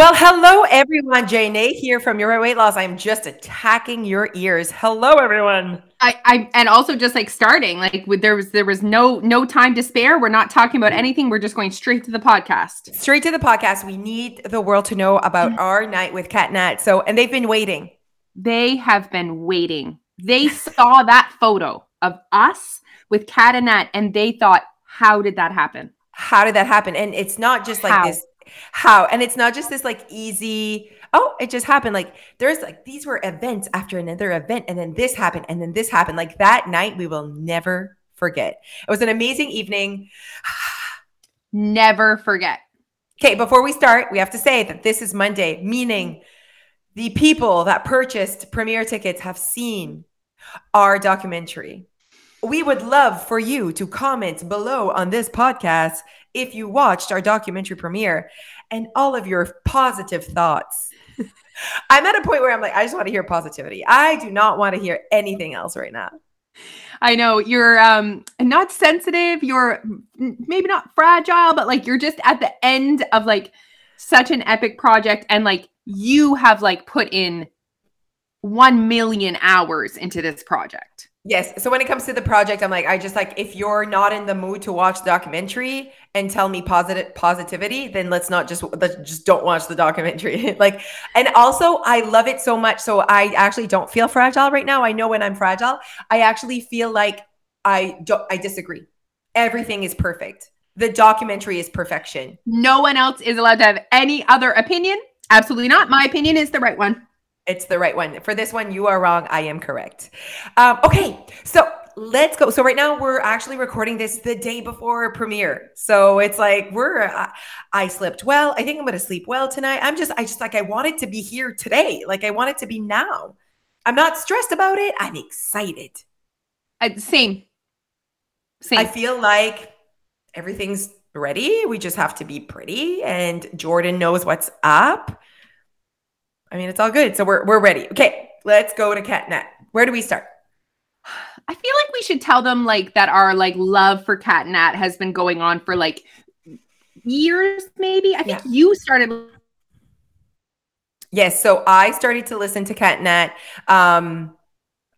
Well, hello everyone. Jay here from Your Weight Loss. I'm just attacking your ears. Hello everyone. I, I and also just like starting like with, there was there was no no time to spare. We're not talking about anything. We're just going straight to the podcast. Straight to the podcast. We need the world to know about mm-hmm. our night with Cat Nat. So and they've been waiting. They have been waiting. They saw that photo of us with Cat and Nat and they thought, how did that happen? How did that happen? And it's not just like how? this how? And it's not just this like easy oh it just happened. Like there's like these were events after another event and then this happened and then this happened. Like that night we will never forget. It was an amazing evening. Never forget. Okay before we start we have to say that this is monday meaning the people that purchased premiere tickets have seen our documentary we would love for you to comment below on this podcast if you watched our documentary premiere and all of your positive thoughts. I'm at a point where I'm like, I just want to hear positivity. I do not want to hear anything else right now. I know you're um not sensitive, you're maybe not fragile, but like you're just at the end of like such an epic project and like you have like put in 1 million hours into this project. Yes. So when it comes to the project, I'm like, I just like if you're not in the mood to watch the documentary and tell me positive positivity, then let's not just let's just don't watch the documentary. like, and also I love it so much. So I actually don't feel fragile right now. I know when I'm fragile. I actually feel like I don't I disagree. Everything is perfect. The documentary is perfection. No one else is allowed to have any other opinion. Absolutely not. My opinion is the right one. It's the right one. For this one, you are wrong. I am correct. Um, okay, so let's go. So right now we're actually recording this the day before premiere. So it's like we're. Uh, I slept well. I think I'm going to sleep well tonight. I'm just. I just like I want it to be here today. Like I want it to be now. I'm not stressed about it. I'm excited. Uh, same. Same. I feel like everything's ready. We just have to be pretty, and Jordan knows what's up. I mean, it's all good. So we're we're ready. Okay, let's go to CatNat. Where do we start? I feel like we should tell them like that our like love for CatNat has been going on for like years, maybe. I think yeah. you started. Yes, so I started to listen to CatNat. Um,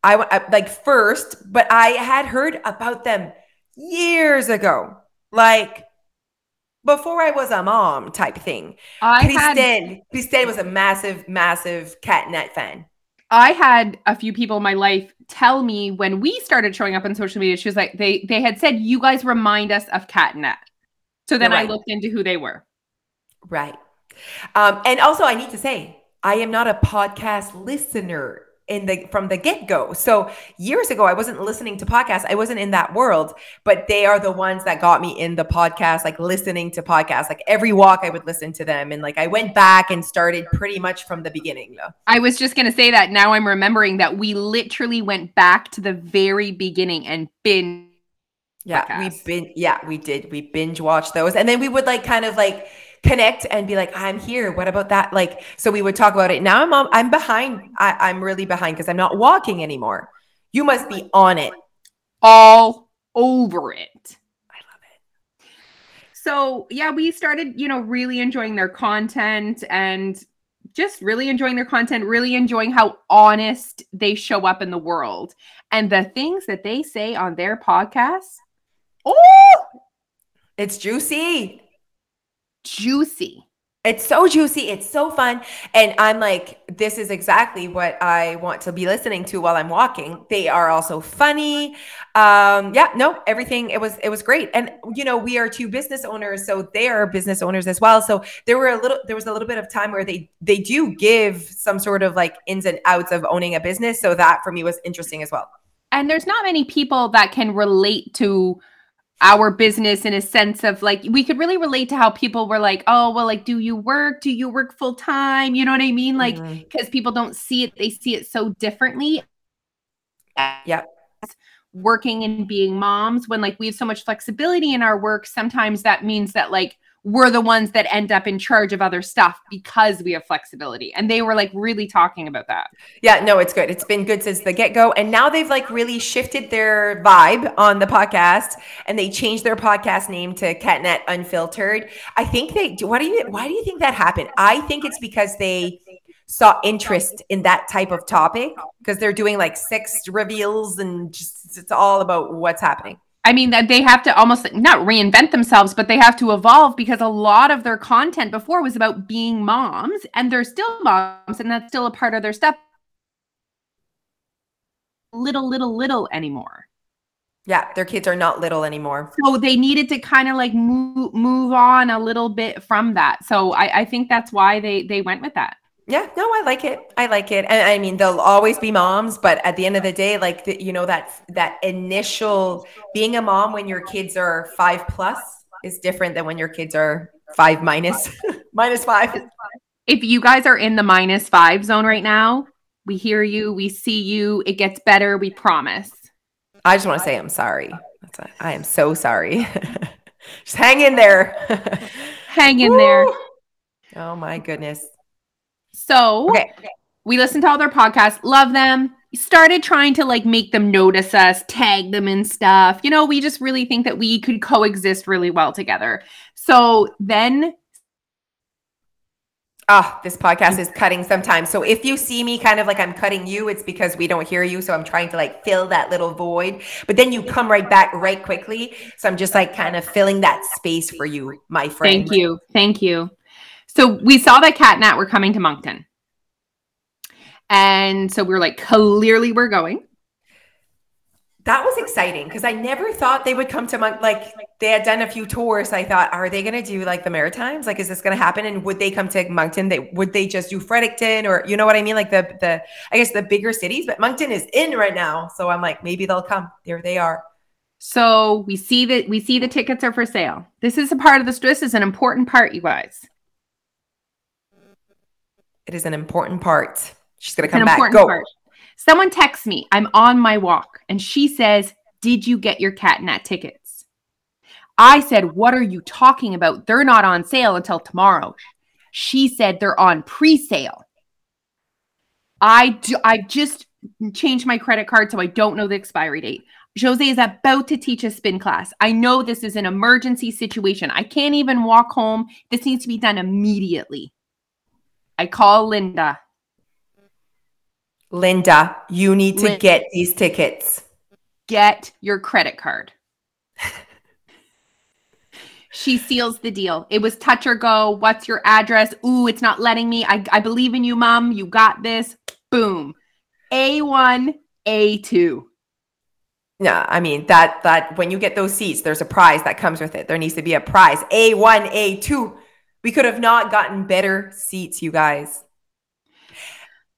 I, I like first, but I had heard about them years ago. Like before I was a mom type thing. I Kristen, had, was a massive, massive CatNat fan. I had a few people in my life tell me when we started showing up on social media, she was like, they they had said, you guys remind us of CatNat. So then right. I looked into who they were. Right. Um, and also I need to say, I am not a podcast listener in the from the get-go. So years ago I wasn't listening to podcasts. I wasn't in that world, but they are the ones that got me in the podcast, like listening to podcasts. Like every walk I would listen to them and like I went back and started pretty much from the beginning though. I was just going to say that now I'm remembering that we literally went back to the very beginning and binge yeah, podcasts. we been yeah, we did. We binge watched those. And then we would like kind of like connect and be like, I'm here. What about that? Like, so we would talk about it. Now I'm I'm behind. I, I'm really behind because I'm not walking anymore. You must be on it. All over it. I love it. So yeah, we started, you know, really enjoying their content and just really enjoying their content, really enjoying how honest they show up in the world. And the things that they say on their podcast, oh, it's juicy juicy. It's so juicy. It's so fun. And I'm like, this is exactly what I want to be listening to while I'm walking. They are also funny. Um, yeah, no, everything. It was, it was great. And you know, we are two business owners, so they are business owners as well. So there were a little, there was a little bit of time where they, they do give some sort of like ins and outs of owning a business. So that for me was interesting as well. And there's not many people that can relate to our business in a sense of like we could really relate to how people were like oh well like do you work? Do you work full time you know what i mean? Like because mm-hmm. people don't see it they see it so differently. Yep. Working and being moms when like we have so much flexibility in our work sometimes that means that like we're the ones that end up in charge of other stuff because we have flexibility. And they were like really talking about that. Yeah, no, it's good. It's been good since the get go. And now they've like really shifted their vibe on the podcast and they changed their podcast name to CatNat Unfiltered. I think they, what do you, why do you think that happened? I think it's because they, saw interest in that type of topic because they're doing like sex reveals and just it's all about what's happening. I mean that they have to almost not reinvent themselves, but they have to evolve because a lot of their content before was about being moms, and they're still moms, and that's still a part of their stuff. Little, little, little anymore. Yeah, their kids are not little anymore. So they needed to kind of like move move on a little bit from that. So I, I think that's why they they went with that. Yeah, no, I like it. I like it. And I mean, they'll always be moms, but at the end of the day, like the, you know that that initial being a mom when your kids are 5 plus is different than when your kids are 5 minus minus 5. If you guys are in the minus 5 zone right now, we hear you, we see you, it gets better, we promise. I just want to say I'm sorry. I am so sorry. just hang in there. hang in Woo! there. Oh my goodness. So okay. we listened to all their podcasts, love them. Started trying to like make them notice us, tag them and stuff. You know, we just really think that we could coexist really well together. So then Ah, oh, this podcast is cutting sometimes. So if you see me kind of like I'm cutting you, it's because we don't hear you. So I'm trying to like fill that little void. But then you come right back right quickly. So I'm just like kind of filling that space for you, my friend. Thank you. Thank you. So we saw that Cat and Nat were coming to Moncton. And so we were like, clearly we're going. That was exciting because I never thought they would come to Monk. Like they had done a few tours. I thought, are they going to do like the Maritimes? Like, is this going to happen? And would they come to Moncton? They would they just do Fredericton or you know what I mean? Like the the I guess the bigger cities. But Moncton is in right now, so I'm like, maybe they'll come. There they are. So we see that we see the tickets are for sale. This is a part of this. This is an important part, you guys. It is an important part. She's going to come back. Go. Part. Someone texts me. I'm on my walk and she says, Did you get your cat nat tickets? I said, What are you talking about? They're not on sale until tomorrow. She said they're on pre sale. I, do, I just changed my credit card so I don't know the expiry date. Jose is about to teach a spin class. I know this is an emergency situation. I can't even walk home. This needs to be done immediately. I call Linda. Linda, you need to Linda. get these tickets. Get your credit card. she seals the deal. It was touch or go. What's your address? Ooh, it's not letting me. I, I believe in you, mom. You got this. Boom. A1, A2. No, I mean that that when you get those seats, there's a prize that comes with it. There needs to be a prize. A1, A2. We could have not gotten better seats, you guys.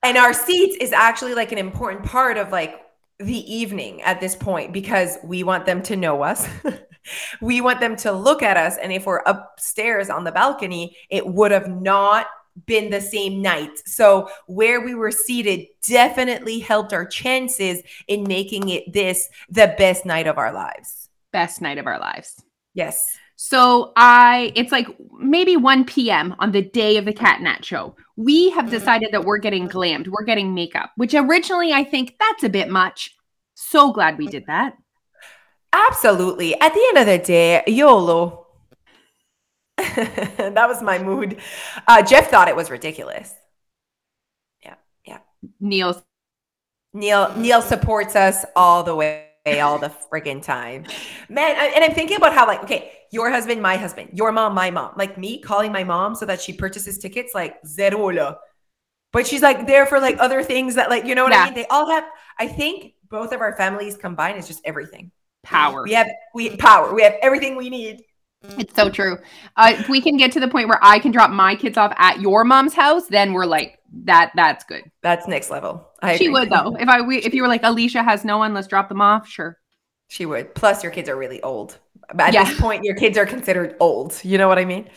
And our seats is actually like an important part of like the evening at this point because we want them to know us. we want them to look at us. And if we're upstairs on the balcony, it would have not been the same night. So where we were seated definitely helped our chances in making it this the best night of our lives. Best night of our lives. Yes. So I, it's like maybe 1 p.m. on the day of the Cat Nat show. We have decided that we're getting glammed, we're getting makeup, which originally I think that's a bit much. So glad we did that. Absolutely. At the end of the day, YOLO. that was my mood. Uh, Jeff thought it was ridiculous. Yeah, yeah. Neil, Neil, Neil supports us all the way all the friggin' time. Man, I, and I'm thinking about how, like, okay, your husband, my husband, your mom, my mom, like me calling my mom so that she purchases tickets, like, zerola. But she's like there for like other things that, like, you know what yeah. I mean? They all have, I think both of our families combined is just everything. Power. We have, we power. We have everything we need. It's so true. Uh, if we can get to the point where I can drop my kids off at your mom's house, then we're like that. That's good. That's next level. I she agree. would though. If I we, if you were like Alicia has no one, let's drop them off. Sure. She would. Plus, your kids are really old. At yeah. this point, your kids are considered old. You know what I mean?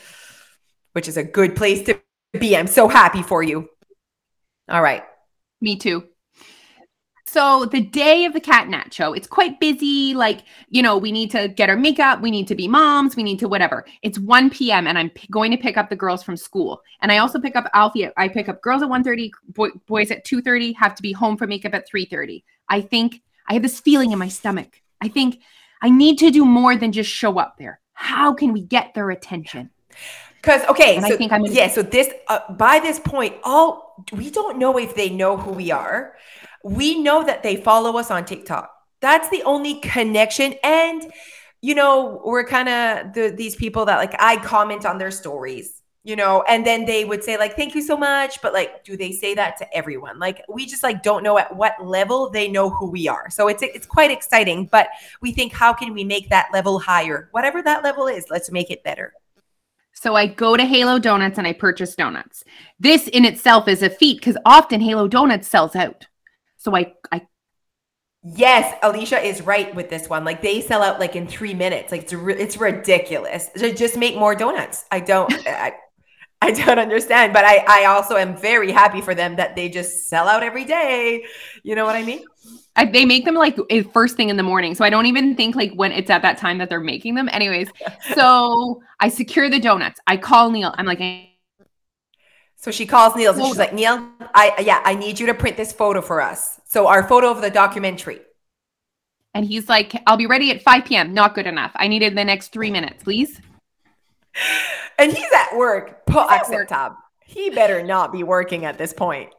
Which is a good place to be. I'm so happy for you. All right. Me too. So the day of the cat nat show, it's quite busy. Like, you know, we need to get our makeup, we need to be moms, we need to whatever. It's 1 p.m. and I'm p- going to pick up the girls from school. And I also pick up Alfie. I pick up girls at 1:30, boy, boys at 2:30, have to be home for makeup at 3:30. I think I have this feeling in my stomach. I think I need to do more than just show up there. How can we get their attention? Because okay, And so I think I'm yeah, so this uh, by this point, all we don't know if they know who we are. We know that they follow us on TikTok. That's the only connection, and you know we're kind of the, these people that like I comment on their stories, you know, and then they would say like thank you so much, but like do they say that to everyone? Like we just like don't know at what level they know who we are. So it's it's quite exciting, but we think how can we make that level higher? Whatever that level is, let's make it better. So I go to Halo Donuts and I purchase donuts. This in itself is a feat because often Halo Donuts sells out. So I, I Yes, Alicia is right with this one. Like they sell out like in three minutes. Like it's it's ridiculous. So just make more donuts. I don't I, I don't understand, but I I also am very happy for them that they just sell out every day. You know what I mean? I, they make them like first thing in the morning. So I don't even think like when it's at that time that they're making them. Anyways, so I secure the donuts. I call Neil. I'm like, So she calls Neil and she's like, Neil, I yeah, I need you to print this photo for us. So our photo of the documentary. and he's like, I'll be ready at 5 p.m. Not good enough. I needed the next three minutes, please. And he's at work. Po- He's at work. He better not be working at this point.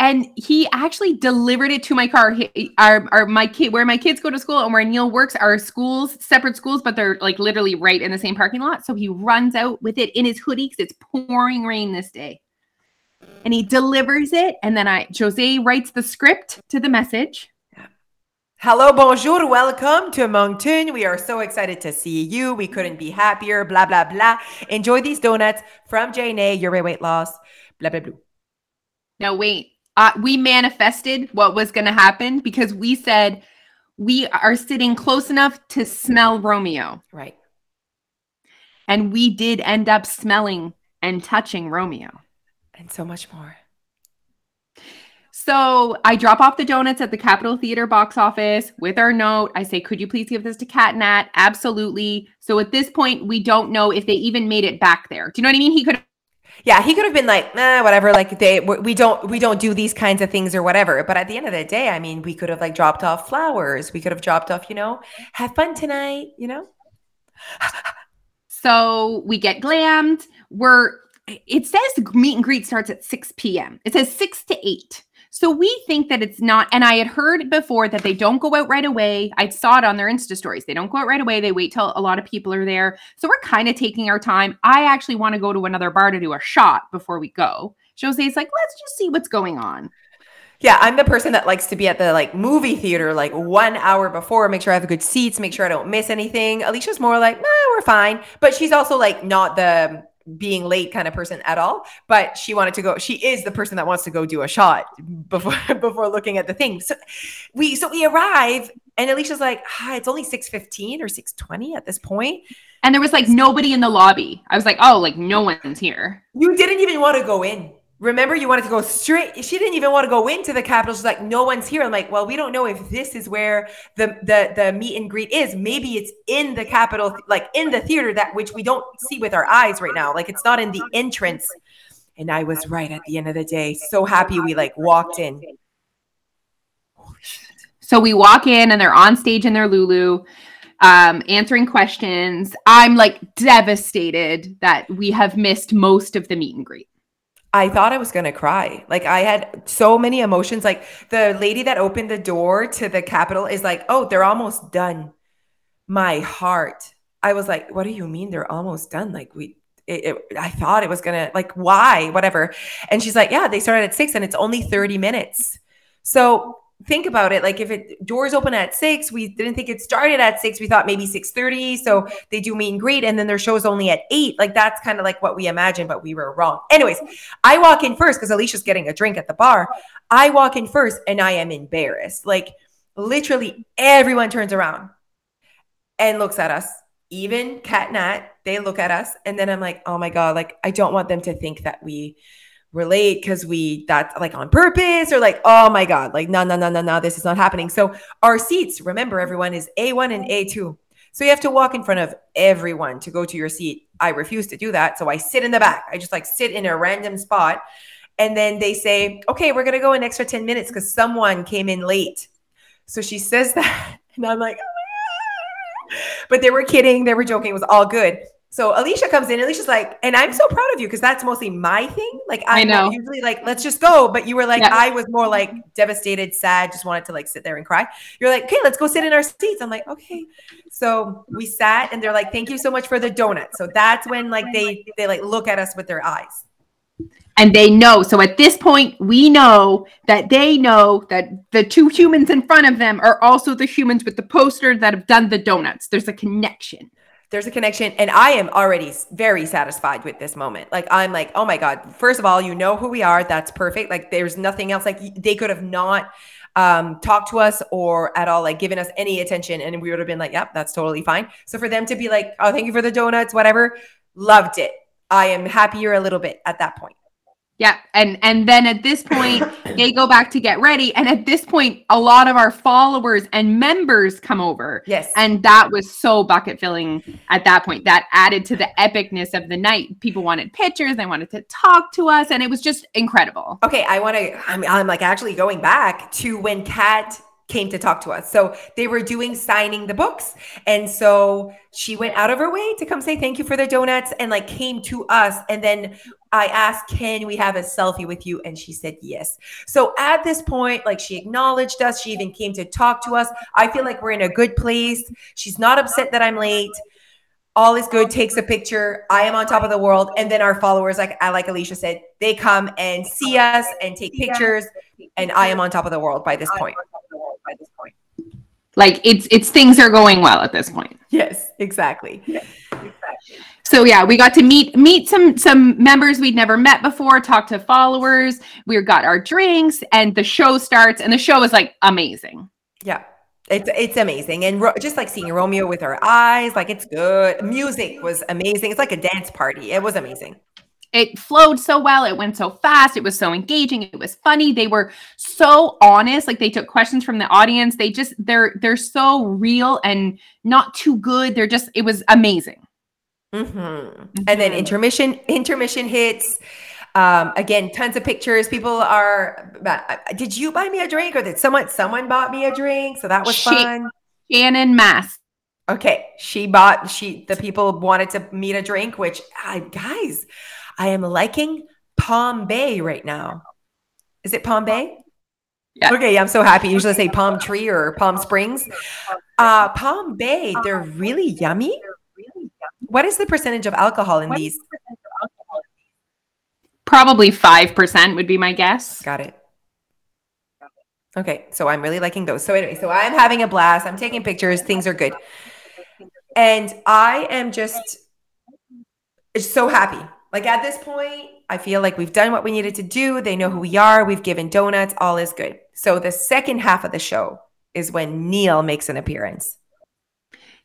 And he actually delivered it to my car. He, our, our my kid, where my kids go to school and where Neil works, are schools, separate schools, but they're like literally right in the same parking lot. So he runs out with it in his hoodie because it's pouring rain this day. And he delivers it. And then I Jose writes the script to the message. Hello, bonjour, welcome to Moncton. We are so excited to see you. We couldn't be happier. Blah blah blah. Enjoy these donuts from Jane. Your weight loss. Blah blah blah. Now wait, uh, we manifested what was going to happen because we said we are sitting close enough to smell Romeo. Right. And we did end up smelling and touching Romeo. And so much more. So I drop off the donuts at the Capitol Theater box office with our note. I say, could you please give this to Cat Nat? Absolutely. So at this point, we don't know if they even made it back there. Do you know what I mean? He could Yeah, he could have been like, whatever. Like they, we don't, we don't do these kinds of things or whatever. But at the end of the day, I mean, we could have like dropped off flowers. We could have dropped off, you know, have fun tonight. You know. So we get glammed. We're it says meet and greet starts at 6 p.m. It says 6 to 8. So we think that it's not, and I had heard before that they don't go out right away. I saw it on their Insta stories. They don't go out right away. They wait till a lot of people are there. So we're kind of taking our time. I actually want to go to another bar to do a shot before we go. Jose's like, let's just see what's going on. Yeah, I'm the person that likes to be at the like movie theater like one hour before, make sure I have good seats, make sure I don't miss anything. Alicia's more like, nah, we're fine. But she's also like not the being late kind of person at all. But she wanted to go, she is the person that wants to go do a shot before before looking at the thing. So we so we arrive and Alicia's like, hi, it's only 6:15 or 6:20 at this point. And there was like nobody in the lobby. I was like, oh, like no one's here. You didn't even want to go in. Remember, you wanted to go straight. She didn't even want to go into the Capitol. She's like, no one's here. I'm like, well, we don't know if this is where the the the meet and greet is. Maybe it's in the Capitol, like in the theater that which we don't see with our eyes right now. Like it's not in the entrance. And I was right at the end of the day. So happy we like walked in. So we walk in and they're on stage in their Lulu, um, answering questions. I'm like devastated that we have missed most of the meet and greet. I thought I was gonna cry. Like I had so many emotions. Like the lady that opened the door to the Capitol is like, "Oh, they're almost done." My heart. I was like, "What do you mean they're almost done?" Like we, it, it, I thought it was gonna like why, whatever. And she's like, "Yeah, they started at six, and it's only thirty minutes." So think about it like if it doors open at six we didn't think it started at six we thought maybe 6.30 so they do meet and greet and then their show's only at eight like that's kind of like what we imagined but we were wrong. Anyways i walk in first because alicia's getting a drink at the bar. I walk in first and i am embarrassed. Like literally everyone turns around and looks at us. Even cat nat they look at us and then i'm like oh my god like i don't want them to think that we we're late because we that's like on purpose or like oh my god like no no no no no this is not happening. So our seats remember everyone is a1 and a2 so you have to walk in front of everyone to go to your seat. I refuse to do that so i sit in the back. I just like sit in a random spot. And then they say okay we're gonna go an extra 10 minutes because someone came in late. So she says that and i'm like oh but they were kidding they were joking it was all good so Alicia comes in. Alicia's like, and I'm so proud of you because that's mostly my thing. Like I'm I know. usually like, let's just go. But you were like, Yeah. I was more like devastated, sad, just wanted to like sit there and cry. You're like, okay, let's go sit in our seats. I'm like, okay. So we sat and they're like, thank you so much for the donut. So that's when like they they like look at us with their eyes. and they know. So at this point, we know that they know that the two humans in front of them are also the humans with the poster that have done the donuts. There's a connection. There's a connection, and I am already very satisfied with this moment. Like I'm like, oh my god! First of all, you know who we are. That's perfect. Like there's nothing else. Like they could have not um talked to us or at all like given us any attention and we would have been like yep that's totally fine so for them to be like oh thank you for the donuts whatever loved it i am happier a little bit at that point Yeah, and and then at this point they go back to get ready, and at this point, a lot of our followers and members come over, yes and that was so bucket filling at that point. That added to the epicness of the night. People wanted pictures, they wanted to talk to us, and it was just incredible. Okay, I want to. I'm, I'm like actually going back to when Kat came to talk to us. So they were doing signing the books, and so she went out of her way to come say thank you for the donuts, and like came to us. And then I asked, "Can we have a selfie with you?" And she said yes. So at this point, like she acknowledged us. She even came to talk to us. I feel like we're in a good place. She's not upset that I'm late all is good takes a picture i am on top of the world and then our followers like I like alicia said they come and see us and take pictures and i am on top of the world by this point Like it's it's things are going well at this point. yes exactly So yeah, we got to meet meet some some members we'd never met before, talk to followers. We got our drinks, and the show starts, and the show is like amazing. yeah it's it's amazing and ro- just like seeing romeo with her eyes like it's good music was amazing it's like a dance party it was amazing It flowed so well. It went so fast. It was so engaging. It was funny. They were so honest. Like they took questions from the audience. They just they're they're so real and not too good. They're just it was amazing. Hmm and then Mhm. intermission intermission hits um again tons of pictures people are uh, did you buy me a drink or did someone someone bought me a drink so that was She- fun Shannon Mass. Okay, she bought she the people wanted to meet a drink, which I guys, I am liking Palm Bay right now. Is it Palm Bay? Yeah. Okay, I'm so happy. Usually I say Palm Tree or Palm Springs. Uh Palm Bay, they're really yummy. What is the percentage of alcohol in these? Probably five percent would be my guess. Got it. Okay, so I'm really liking those. So anyway, so I'm having a blast. I'm taking pictures. Things are good. And I am just so happy. Like at this point, I feel like we've done what we needed to do. They know who we are. We've given donuts. All is good. So the second half of the show is when Neil makes an appearance.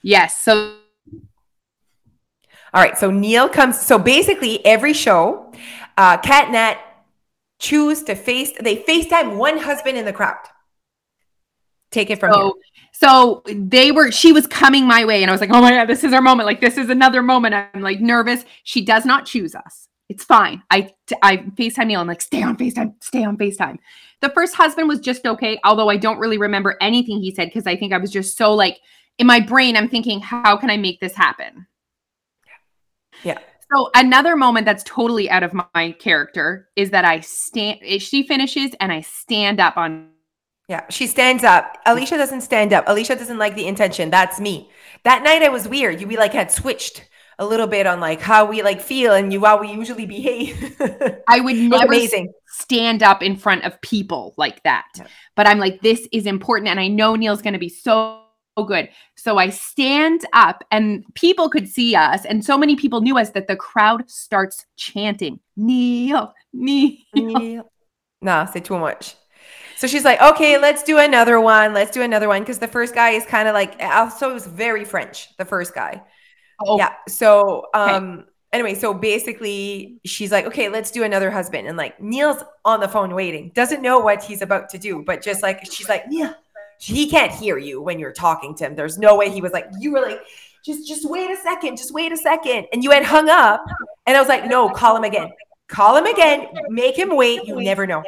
Yes. So All right. So Neil comes. So basically, every show, uh, Cat Nat choose to face. They FaceTime one husband in the crowd. Take it from here. so so they were she was coming my way and I was like, "Oh my god, this is our moment. Like this is another moment." I'm like nervous. She does not choose us. It's fine. I I FaceTime Neil. I'm like, "Stay on FaceTime. Stay on FaceTime." The first husband was just okay, although I don't really remember anything he said because I think I was just so like in my brain I'm thinking, "How can I make this happen?" Yeah. So another moment that's totally out of my character is that I stand eh, she finishes and I stand up on Yeah, she stands up. Alicia doesn't stand up. Alicia doesn't like the intention. That's me. That night I was weird. You we like had switched a little bit on like how we like feel and you how we usually behave. I would never amazing. stand up in front of people like that. Yeah. But I'm like, this is important. And I know Neil's going to be so good. So I stand up and people could see us. And so many people knew us that the crowd starts chanting, Neil, Neil. nah, c'est too much. So she's like, okay, let's do another one. Let's do another one. Because the first guy is kind of like also it was very French, the first guy. Oh, Yeah. So um anyway, so basically she's like, okay, let's do another husband. And like Neil's on the phone waiting, doesn't know what he's about to do, but just like she's like, Neil, he can't hear you when you're talking to him. There's no way he was like, you were like, just just wait a second, just wait a second. And you had hung up. And I was like, no, call him again. Call him again. Make him wait. You never know.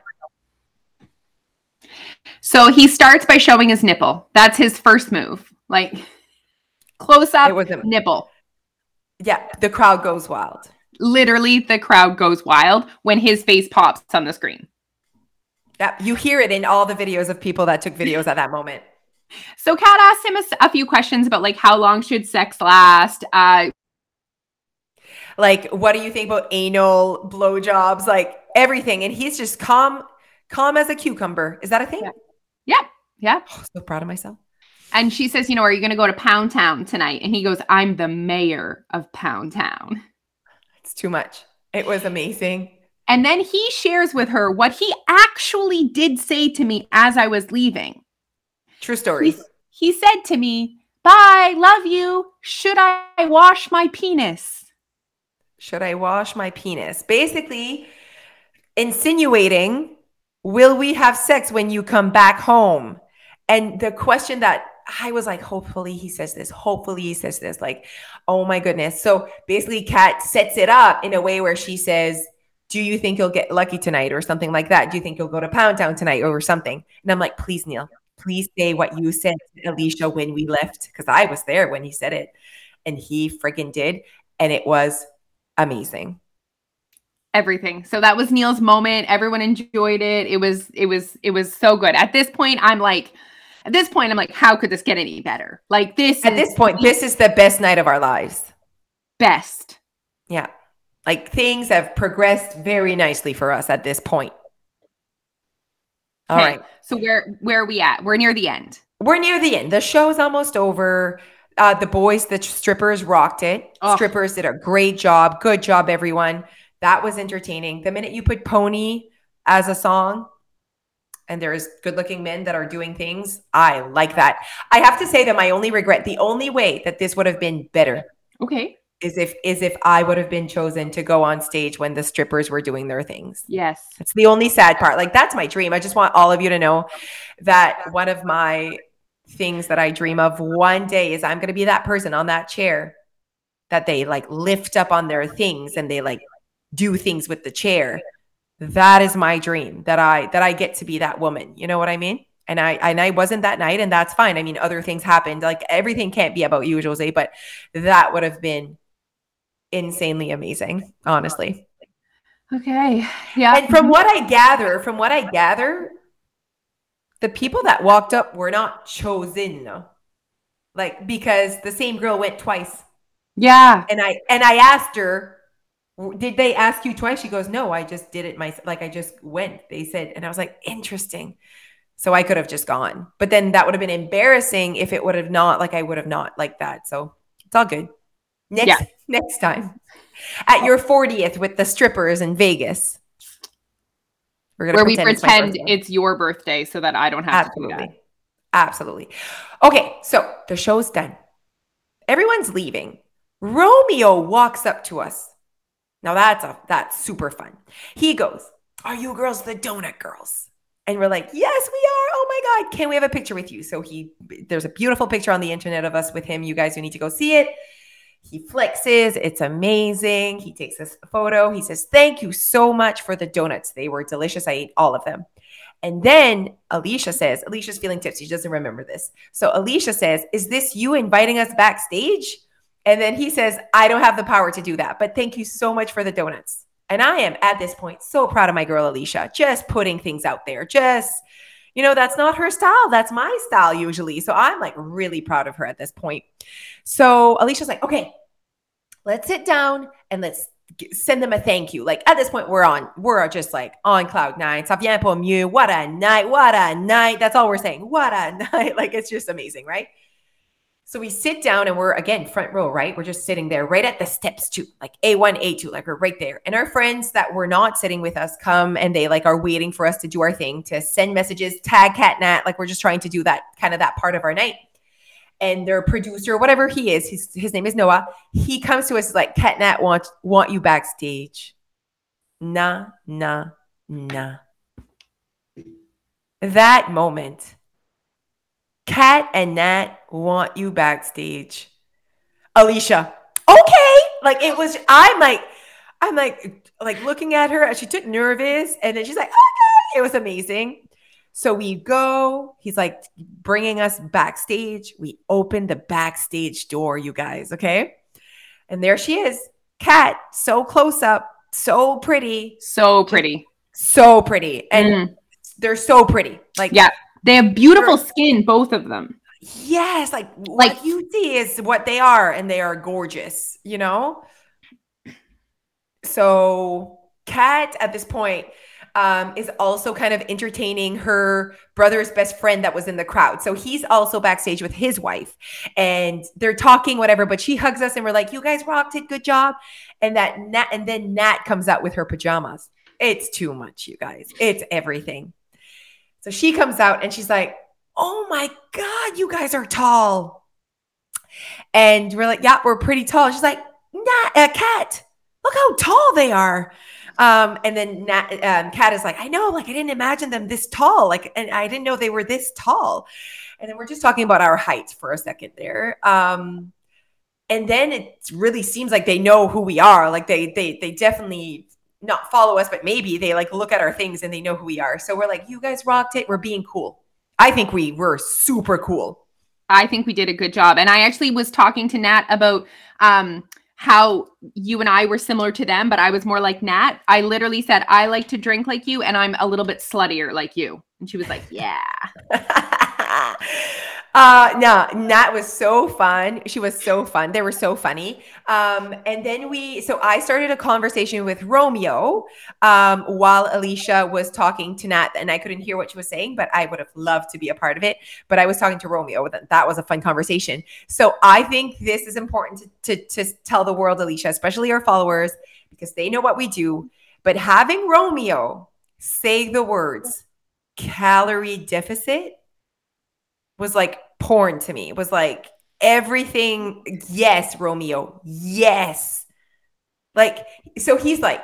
So he starts by showing his nipple. That's his first move. Like close up it was a, nipple. Yeah, the crowd goes wild. Literally, the crowd goes wild when his face pops on the screen. Yeah, you hear it in all the videos of people that took videos at that moment. So Kat asked him a, a, few questions about like how long should sex last? Uh, like what do you think about anal blowjobs? Like everything, and he's just calm, calm as a cucumber. Is that a thing? Yeah. Yeah. yeah. Oh, so proud of myself. And she says, you know, are you going to go to Pound Town tonight? And he goes, I'm the mayor of Pound Town. It's too much. It was amazing. And then he shares with her what he actually did say to me as I was leaving. True story. He, he said to me, Bye, love you. Should I wash my penis? Should I wash my penis? Basically, insinuating, Will we have sex when you come back home? And the question that I was like, hopefully he says this. Hopefully he says this. Like, oh my goodness. So basically, Kat sets it up in a way where she says, Do you think you'll get lucky tonight or something like that? Do you think you'll go to Pound Town tonight or something? And I'm like, Please, Neil, please say what you said to Alicia when we left. Cause I was there when he said it. And he freaking did. And it was amazing everything. So that was Neil's moment. Everyone enjoyed it. It was it was it was so good. At this point I'm like at this point, I'm like, how could this get any better? Like this. At this point, this is the best night of our lives. Best. Yeah. Like things have progressed very nicely for us at this point. All okay. right. So where where are we at? We're near the end. We're near the end. The show's almost over. Uh, the boys, the strippers rocked it. Oh. Strippers did a great job. Good job, everyone. That was entertaining. The minute you put Pony as a song, and there's good looking men that are doing things. I like that. I have to say that my only regret, the only way that this would have been better. Okay. Is if is if I would have been chosen to go on stage when the strippers were doing their things. Yes. It's the only sad part. Like that's my dream. I just want all of you to know that one of my things that I dream of one day is I'm going to be that person on that chair that they like lift up on their things and they like do things with the chair that is my dream that i that i get to be that woman you know what i mean and i and i wasn't that night and that's fine i mean other things happened like everything can't be about you jose but that would have been insanely amazing honestly okay yeah and from what i gather from what i gather the people that walked up were not chosen like because the same girl went twice yeah and i and i asked her did they ask you twice? She goes, no, I just did it myself. Like I just went, they said. And I was like, interesting. So I could have just gone. But then that would have been embarrassing if it would have not, like I would have not like that. So it's all good. Next, yeah. next time at your 40th with the strippers in Vegas. Where pretend we pretend it's, it's, your birthday so that I don't have Absolutely. to do that. Absolutely. Okay, so the show's done. Everyone's leaving. Romeo walks up to us now that's a that's super fun. He goes, "Are you girls the donut girls?" And we're like, "Yes, we are. Oh my god, can we have a picture with you?" So he there's a beautiful picture on the internet of us with him. You guys, you need to go see it. He flexes. It's amazing. He takes this photo. He says, "Thank you so much for the donuts. They were delicious. I ate all of them." And then Alicia says, Alicia's feeling tipsy. She doesn't remember this. So Alicia says, Is this you inviting us backstage? And then he says, I don't have the power to do that, but thank you so much for the donuts. And I am at this point so proud of my girl, Alicia, just putting things out there. Just, you know, that's not her style. That's my style usually. So I'm like really proud of her at this point. So Alicia's like, okay, let's sit down and let's send them a thank you. Like at this point, we're on, we're just like on cloud nine. Pour mieux. What a night. What a night. That's all we're saying. What a night. Like it's just amazing, right? So we sit down and we're again front row, right? We're just sitting there right at the steps too, like A1, A2, like we're right there. And our friends that were not sitting with us come and they like are waiting for us to do our thing, to send messages, tag Cat Nat, like we're just trying to do that kind of that part of our night. and their producer, whatever he is, his, his name is Noah. He comes to us like, Kat Nat want want you backstage. Nah, nah, nah. That moment, Kat and Nat want you backstage. Alicia, okay. Like it was, I'm like, I'm like, like looking at her, and she took nervous, and then she's like, okay. It was amazing. So we go. He's like bringing us backstage. We open the backstage door, you guys. Okay, and there she is, Kat, so close up, so pretty, so pretty, so pretty, and mm. they're so pretty. Like, yeah, they have beautiful skin, both of them. Yes, like like what you see is what they are, and they are gorgeous. You know. So, Kat, at this point, um, is also kind of entertaining her brother's best friend that was in the crowd. So he's also backstage with his wife and they're talking, whatever. But she hugs us and we're like, You guys rocked it. Good job. And that Nat, and then Nat comes out with her pajamas. It's too much, you guys. It's everything. So she comes out and she's like, Oh my God, you guys are tall. And we're like, Yeah, we're pretty tall. She's like, Nat, a cat. Look how tall they are. Um, and then Nat, um, Kat is like, I know, like I didn't imagine them this tall, like, and I didn't know they were this tall. And then we're just talking about our height for a second there. Um, and then it really seems like they know who we are. Like they they they definitely not follow us, but maybe they like look at our things and they know who we are. So we're like, you guys rocked it. We're being cool. I think we were super cool. I think we did a good job. And I actually was talking to Nat about um how you and I were similar to them, but I was more like Nat. I literally said, I like to drink like you, and I'm a little bit sluttier like you. And she was like, Yeah. Uh, no, Nat was so fun. She was so fun. They were so funny. Um, and then we, so I started a conversation with Romeo um, while Alicia was talking to Nat, and I couldn't hear what she was saying, but I would have loved to be a part of it. But I was talking to Romeo. That was a fun conversation. So I think this is important to, to, to tell the world, Alicia, especially our followers, because they know what we do. But having Romeo say the words calorie deficit was like porn to me. It was like everything. Yes, Romeo. Yes. Like, so he's like,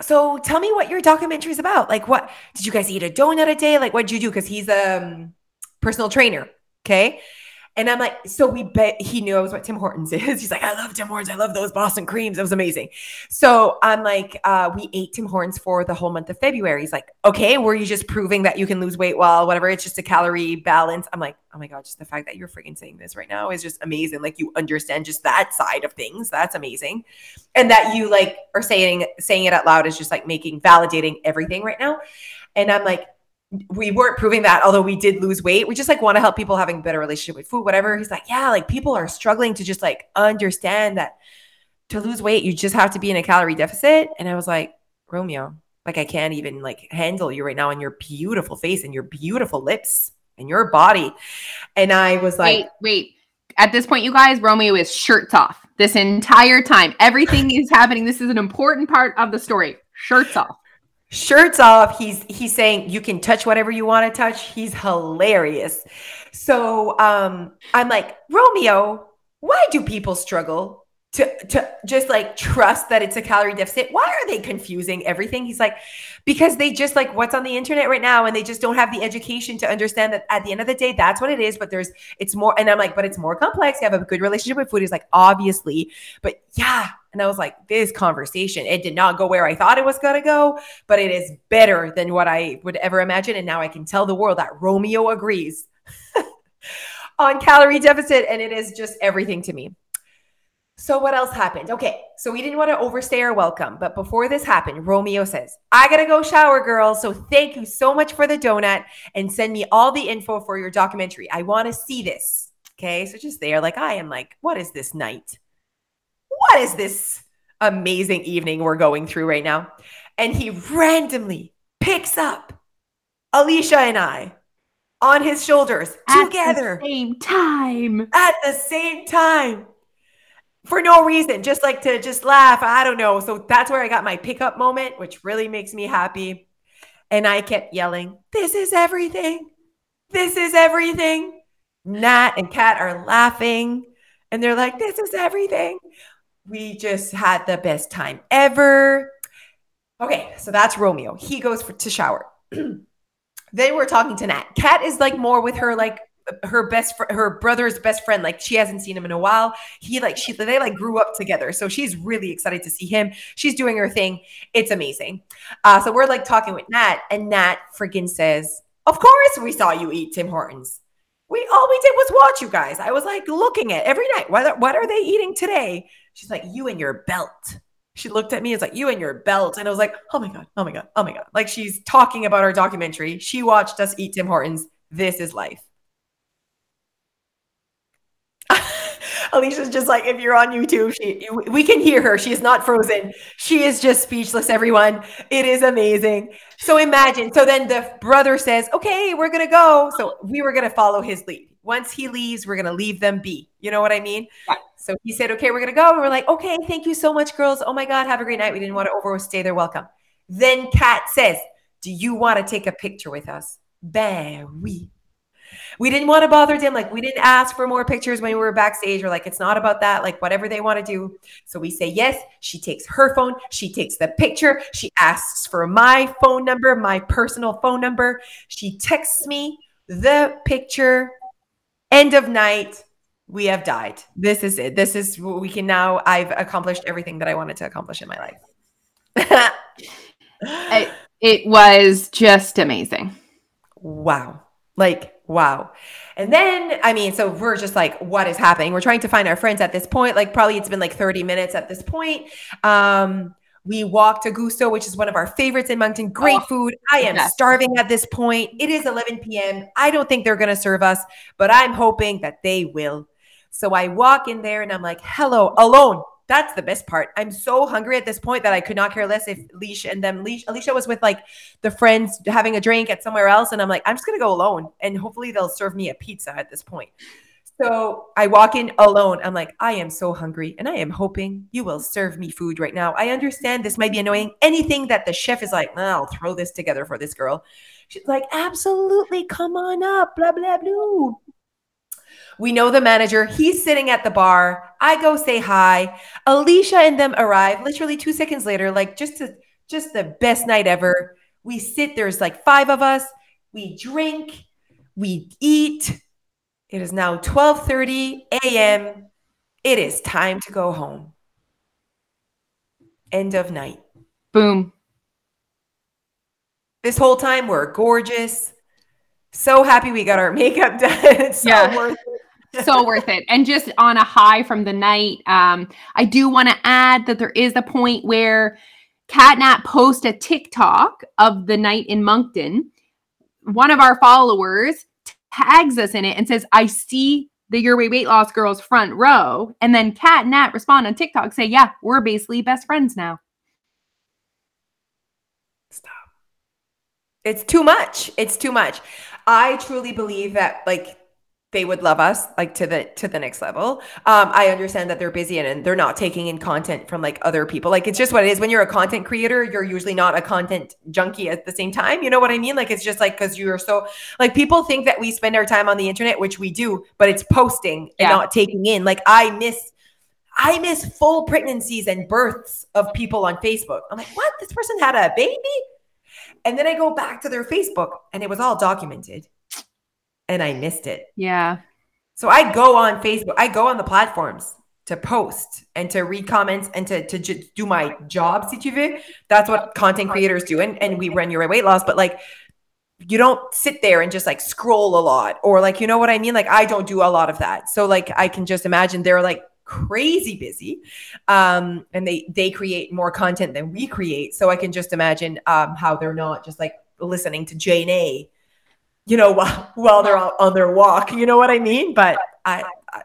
so tell me what your documentary is about. Like, what did you guys eat a donut a day? Like, what did you do? Because he's a um, personal trainer. Okay. And I'm like, so we bet he knew I was what Tim Hortons is. He's like, I love Tim Hortons. I love those Boston creams. It was amazing. So I'm like, uh, we ate Tim Hortons for the whole month of February. He's like, okay, were you just proving that you can lose weight while whatever? It's just a calorie balance. I'm like, oh my God, just the fact that you're freaking saying this right now is just amazing. Like you understand just that side of things. That's amazing. And that you like are saying saying it out loud is just like making validating everything right now. And I'm like, we weren't proving that although we did lose weight. We just like want to help people having better relationship with food whatever. He's like yeah like people are struggling to just like understand that to lose weight you just have to be in a calorie deficit. And i was like romeo like i can't even like handle you right now and your beautiful face and your beautiful lips and your body. And i was like wait wait. At this point you guys romeo is shirts off this entire time. Everything is happening. This is an important part of the story. Shirts off shirts off. He's he's saying you can touch whatever you want to touch. He's hilarious. So um i'm like romeo why do people struggle to to just like trust that it's a calorie deficit. Why are they confusing everything? He's like because they just like what's on the internet right now and they just don't have the education to understand that at the end of the day that's what it is but there's it's more and i'm like but it's more complex. You have a good relationship with food. He's like obviously. But yeah. And i was like this conversation it did not go where i thought it was going to go but it is better than what i would ever imagine. And now i can tell the world that romeo agrees on calorie deficit and it is just everything to me so what else happened? Okay, so we didn't want to overstay our welcome, but before this happened, Romeo says, "I gotta go shower, girls. So thank you so much for the donut and send me all the info for your documentary. I want to see this." Okay, so just there, like I am, like, what is this night? What is this amazing evening we're going through right now? And he randomly picks up Alicia and I on his shoulders together. at together, same time, at the same time for no reason, just like to just laugh. I don't know. So that's where I got my pickup moment, which really makes me happy. And I kept yelling, This is everything. This is everything. Nat and Kat are laughing and they're like, this is everything. We just had the best time ever. Okay, so that's Romeo. He goes for, to shower. then we're talking to Nat. Kat is like more with her like her best fr- her brother's best friend like she hasn't seen him in a while. He like she they like grew up together so she's really excited to see him. She's doing her thing. It's amazing. Uh so we're like talking with nat and nat freaking says of course we saw you eat tim hortons. We all we did was watch you guys. I was like looking at every night what, what are they eating today? She's like you and your belt. She looked at me it's like you and your belt. And i was like oh my god oh my god oh my god. Like she's talking about our documentary. She watched us eat tim hortons. This is life Alicia's just like, if you're on YouTube, she we can hear her. She is not frozen. She is just speechless, everyone. It is amazing. So imagine. So then the brother says, Okay, we're gonna go. So we were gonna follow his lead. Once he leaves, we're gonna leave them be. You know what I mean? Yeah. So he said, Okay, we're gonna go. And we're like, Okay, thank you so much, girls. Oh my god, have a great night. We didn't want to overstay their welcome. Then Kat says, Do you want to take a picture with us? Ben oui. We didn't want to bother them. Like we didn't ask for more pictures when we were backstage. We're like, it's not about that. Like whatever they want to do. So we say yes. She takes her phone. She takes the picture. She asks for my phone number, my personal phone number. She texts me the picture. End of night. We have died. This is it. This is what we can now. I've accomplished everything that I wanted to accomplish in my life. it, it was just amazing. Wow. Like wow. And then, I mean, so we're just like, what is happening? We're trying to find our friends at this point. Like, probably it's been like 30 minutes at this point. Um, we walk to Gusto, which is one of our favorites in Moncton. Great oh, food. I am yes. starving at this point. It is 11 p.m. I don't think they're going to serve us, but I'm hoping that they will. So I walk in there and I'm like, hello, alone that's the best part. I'm so hungry at this point that I could not care less if Leash and them. Leash, Alicia was with like the friends having a drink at somewhere else, and I'm like, I'm just gonna go alone, and hopefully they'll serve me a pizza at this point. So I walk in alone. I'm like, I am so hungry, and I am hoping you will serve me food right now. I understand this might be annoying. Anything that the chef is like, I'll throw this together for this girl. She's like, absolutely, come on up, blah blah blah. We know the manager. He's sitting at the bar. I go say hi. Alicia and them arrive literally two seconds later, like just to just the best night ever. We sit, there's like five of us. We drink, we eat. It is now 12:30 a.m. It is time to go home. End of night. Boom. This whole time we're gorgeous. So happy we got our makeup done. It's so yeah. worth it so worth it. And just on a high from the night, um, I do want to add that there is a point where CatNat post a TikTok of the night in Moncton. One of our followers tags us in it and says, I see the Your Way Weight Loss Girls front row. And then CatNat respond on TikTok, say, Yeah, we're basically best friends now. Stop. It's too much. It's too much. I truly believe that, like, they would love us like to the to the next level um i understand that they're busy and, and they're not taking in content from like other people like it's just what it is when you're a content creator you're usually not a content junkie at the same time you know what i mean like it's just like because you're so like people think that we spend our time on the internet which we do but it's posting yeah. and not taking in like i miss I miss full pregnancies and births of people on Facebook. I'm like, what? This person had a baby? And then I go back to their Facebook and it was all documented and I missed it. Yeah. So I go on Facebook, I go on the platforms to post and to read comments and to, to j- do my job, si tu veux. That's what content creators do. And, and we run your weight loss, but like, you don't sit there and just like scroll a lot or like, you know what I mean? Like, I don't do a lot of that. So like, I can just imagine they're like crazy busy um and they they create more content than we create so i can just imagine um how they're not just like listening to jane a you know, while, while they're on their walk. You know what I mean? But I, I,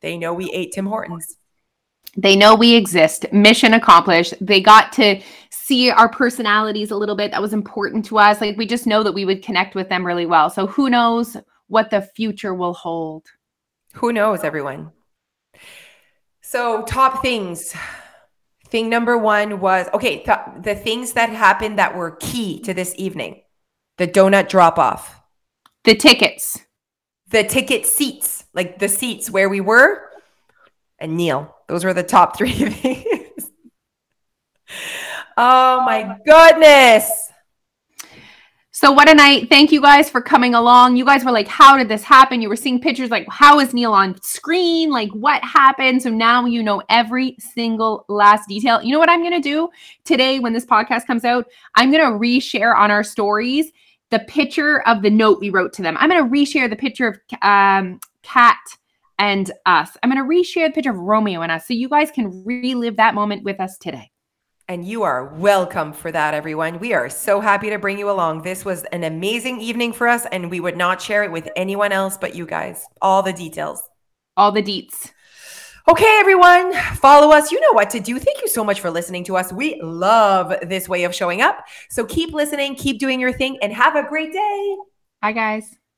they know we ate Tim Hortons. They know we exist. Mission accomplished. They got to see our personalities a little bit. That was important to us. Like we just know that we would connect with them really well. So who knows what the future will hold? Who knows, everyone? So, top things. Thing number one was okay, th- the things that happened that were key to this evening the donut drop off the tickets. the ticket seats, like the seats where we were, and Neil. Those were the top three things. oh my goodness. So what a night. Thank you guys for coming along. You guys were like, how did this happen? You were seeing pictures like, how is Neil on screen? Like, what happened? So now you know every single last detail. You know what I'm going to do today when this podcast comes out? I'm going to reshare on our stories the picture of the note we wrote to them. I'm going to reshare the picture of um, Kat and us. I'm going to reshare the picture of Romeo and us so you guys can relive that moment with us today. And you are welcome for that, everyone. We are so happy to bring you along. This was an amazing evening for us, and we would not share it with anyone else but you guys. All the details. All the deets. Okay, everyone, follow us. You know what to do. Thank you so much for listening to us. We love this way of showing up. So keep listening, keep doing your thing, and have a great day. Bye, guys.